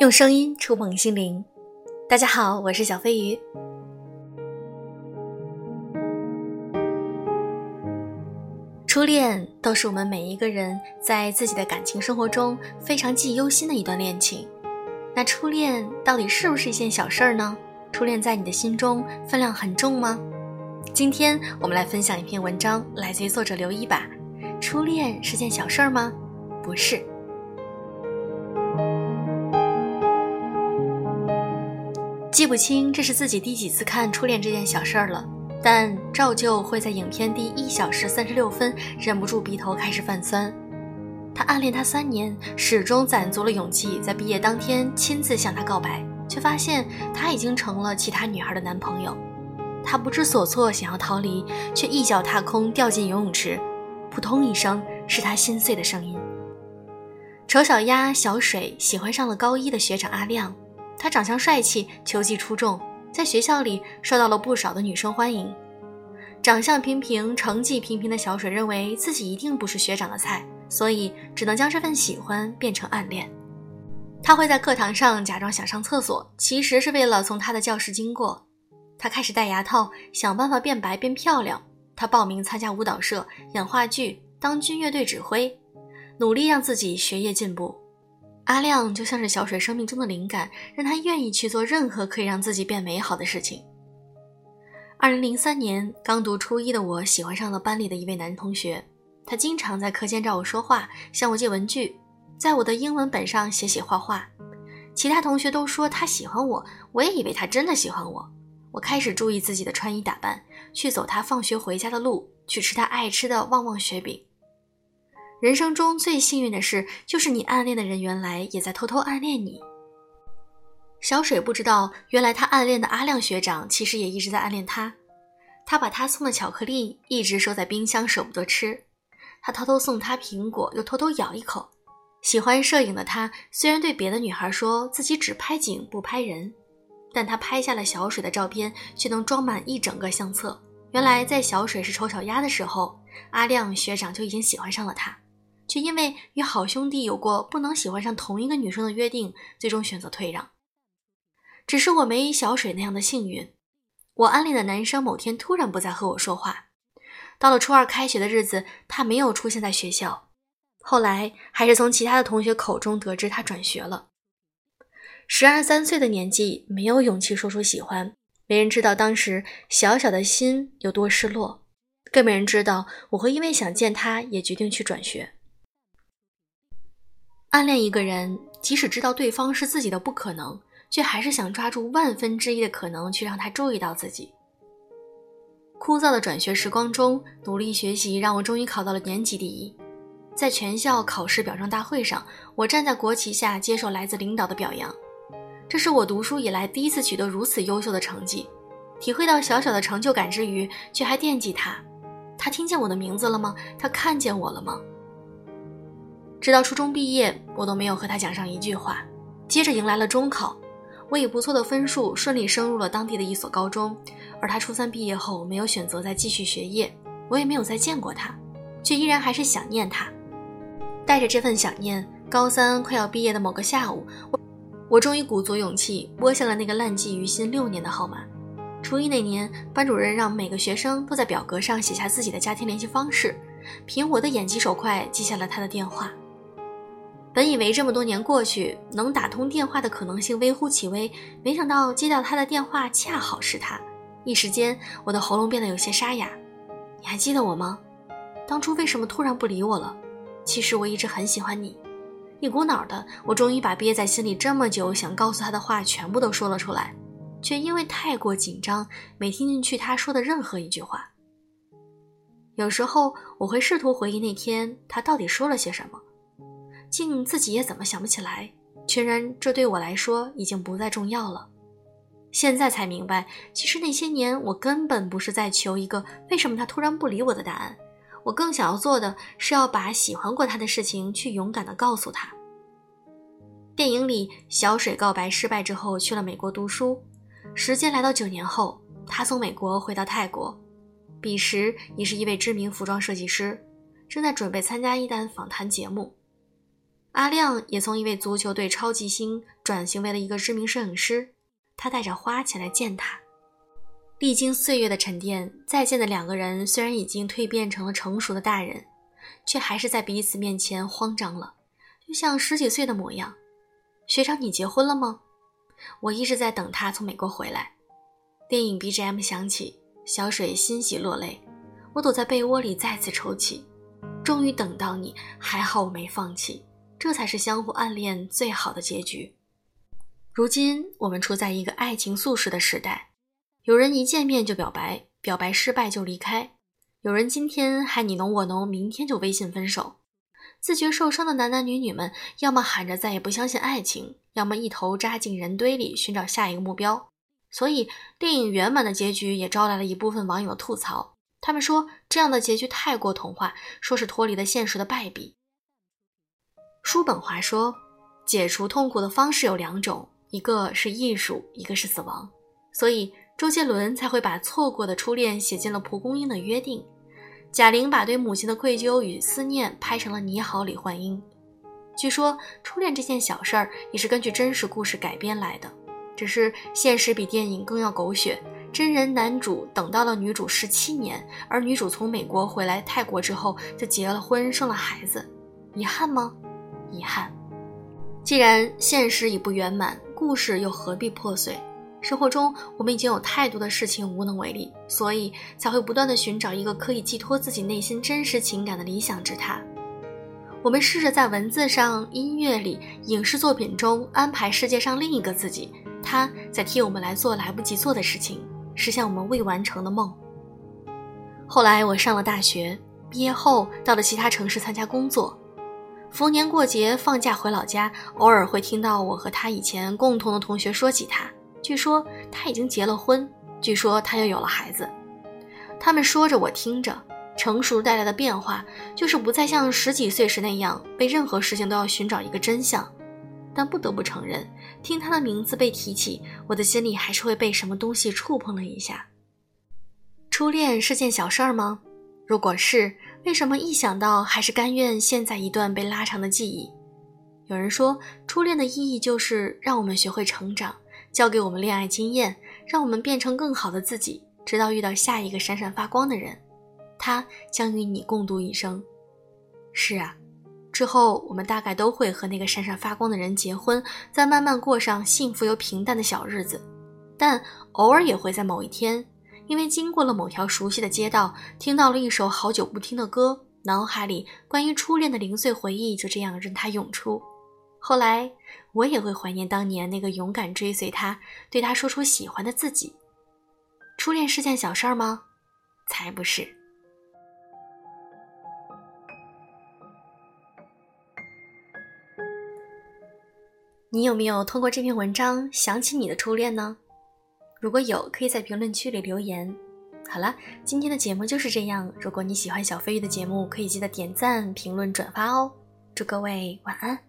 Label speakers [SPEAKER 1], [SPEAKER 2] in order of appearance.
[SPEAKER 1] 用声音触碰心灵。大家好，我是小飞鱼。初恋都是我们每一个人在自己的感情生活中非常记忆犹新的一段恋情。那初恋到底是不是一件小事儿呢？初恋在你的心中分量很重吗？今天我们来分享一篇文章，来自于作者刘一把。初恋是件小事儿吗？不是。记不清这是自己第几次看初恋这件小事儿了，但照旧会在影片第一小时三十六分忍不住鼻头开始泛酸。他暗恋她三年，始终攒足了勇气，在毕业当天亲自向她告白，却发现他已经成了其他女孩的男朋友。他不知所措，想要逃离，却一脚踏空掉进游泳池，扑通一声，是他心碎的声音。丑小鸭小水喜欢上了高一的学长阿亮。他长相帅气，球技出众，在学校里受到了不少的女生欢迎。长相平平、成绩平平的小水认为自己一定不是学长的菜，所以只能将这份喜欢变成暗恋。他会在课堂上假装想上厕所，其实是为了从他的教室经过。他开始戴牙套，想办法变白变漂亮。他报名参加舞蹈社、演话剧、当军乐队指挥，努力让自己学业进步。阿亮就像是小水生命中的灵感，让他愿意去做任何可以让自己变美好的事情。二零零三年，刚读初一的我喜欢上了班里的一位男同学，他经常在课间找我说话，向我借文具，在我的英文本上写写画画。其他同学都说他喜欢我，我也以为他真的喜欢我。我开始注意自己的穿衣打扮，去走他放学回家的路，去吃他爱吃的旺旺雪饼。人生中最幸运的事，就是你暗恋的人原来也在偷偷暗恋你。小水不知道，原来他暗恋的阿亮学长其实也一直在暗恋他。他把他送的巧克力一直收在冰箱，舍不得吃。他偷偷送他苹果，又偷偷咬一口。喜欢摄影的他，虽然对别的女孩说自己只拍景不拍人，但他拍下了小水的照片，却能装满一整个相册。原来在小水是丑小鸭的时候，阿亮学长就已经喜欢上了他。却因为与好兄弟有过不能喜欢上同一个女生的约定，最终选择退让。只是我没小水那样的幸运，我暗恋的男生某天突然不再和我说话。到了初二开学的日子，他没有出现在学校。后来还是从其他的同学口中得知他转学了。十二三岁的年纪，没有勇气说出喜欢，没人知道当时小小的心有多失落，更没人知道我会因为想见他，也决定去转学。暗恋一个人，即使知道对方是自己的不可能，却还是想抓住万分之一的可能去让他注意到自己。枯燥的转学时光中，努力学习让我终于考到了年级第一。在全校考试表彰大会上，我站在国旗下接受来自领导的表扬，这是我读书以来第一次取得如此优秀的成绩。体会到小小的成就感之余，却还惦记他。他听见我的名字了吗？他看见我了吗？直到初中毕业，我都没有和他讲上一句话。接着迎来了中考，我以不错的分数顺利升入了当地的一所高中。而他初三毕业后没有选择再继续学业，我也没有再见过他，却依然还是想念他。带着这份想念，高三快要毕业的某个下午，我我终于鼓足勇气拨下了那个烂记于心六年的号码。初一那年，班主任让每个学生都在表格上写下自己的家庭联系方式，凭我的眼疾手快记下了他的电话。本以为这么多年过去，能打通电话的可能性微乎其微，没想到接到他的电话恰好是他。一时间，我的喉咙变得有些沙哑。你还记得我吗？当初为什么突然不理我了？其实我一直很喜欢你。一股脑的，我终于把憋在心里这么久想告诉他的话全部都说了出来，却因为太过紧张，没听进去他说的任何一句话。有时候，我会试图回忆那天他到底说了些什么。竟自己也怎么想不起来，全然这对我来说已经不再重要了。现在才明白，其实那些年我根本不是在求一个为什么他突然不理我的答案，我更想要做的是要把喜欢过他的事情去勇敢的告诉他。电影里，小水告白失败之后去了美国读书，时间来到九年后，他从美国回到泰国，彼时已是一位知名服装设计师。正在准备参加一档访谈节目。阿亮也从一位足球队超级星转型为了一个知名摄影师，他带着花前来见他。历经岁月的沉淀，再见的两个人虽然已经蜕变成了成熟的大人，却还是在彼此面前慌张了，就像十几岁的模样。学长，你结婚了吗？我一直在等他从美国回来。电影 BGM 响起，小水欣喜落泪，我躲在被窝里再次抽泣。终于等到你，还好我没放弃。这才是相互暗恋最好的结局。如今我们处在一个爱情速食的时代，有人一见面就表白，表白失败就离开；有人今天还你侬我侬，明天就微信分手。自觉受伤的男男女女们，要么喊着再也不相信爱情，要么一头扎进人堆里寻找下一个目标。所以，电影圆满的结局也招来了一部分网友吐槽。他们说这样的结局太过童话，说是脱离了现实的败笔。叔本华说，解除痛苦的方式有两种，一个是艺术，一个是死亡。所以周杰伦才会把错过的初恋写进了蒲公英的约定。贾玲把对母亲的愧疚与思念拍成了《你好，李焕英》。据说初恋这件小事儿也是根据真实故事改编来的，只是现实比电影更要狗血。真人男主等到了女主十七年，而女主从美国回来泰国之后就结了婚，生了孩子，遗憾吗？遗憾，既然现实已不圆满，故事又何必破碎？生活中我们已经有太多的事情无能为力，所以才会不断的寻找一个可以寄托自己内心真实情感的理想之他。我们试着在文字上、音乐里、影视作品中安排世界上另一个自己，他在替我们来做来不及做的事情，实现我们未完成的梦。后来我上了大学，毕业后到了其他城市参加工作。逢年过节放假回老家，偶尔会听到我和他以前共同的同学说起他。据说他已经结了婚，据说他又有了孩子。他们说着，我听着。成熟带来的变化，就是不再像十几岁时那样，被任何事情都要寻找一个真相。但不得不承认，听他的名字被提起，我的心里还是会被什么东西触碰了一下。初恋是件小事儿吗？如果是。为什么一想到还是甘愿陷在一段被拉长的记忆？有人说，初恋的意义就是让我们学会成长，教给我们恋爱经验，让我们变成更好的自己，直到遇到下一个闪闪发光的人，他将与你共度一生。是啊，之后我们大概都会和那个闪闪发光的人结婚，再慢慢过上幸福又平淡的小日子，但偶尔也会在某一天。因为经过了某条熟悉的街道，听到了一首好久不听的歌，脑海里关于初恋的零碎回忆就这样任它涌出。后来我也会怀念当年那个勇敢追随他、对他说出喜欢的自己。初恋是件小事儿吗？才不是。你有没有通过这篇文章想起你的初恋呢？如果有，可以在评论区里留言。好了，今天的节目就是这样。如果你喜欢小飞鱼的节目，可以记得点赞、评论、转发哦。祝各位晚安。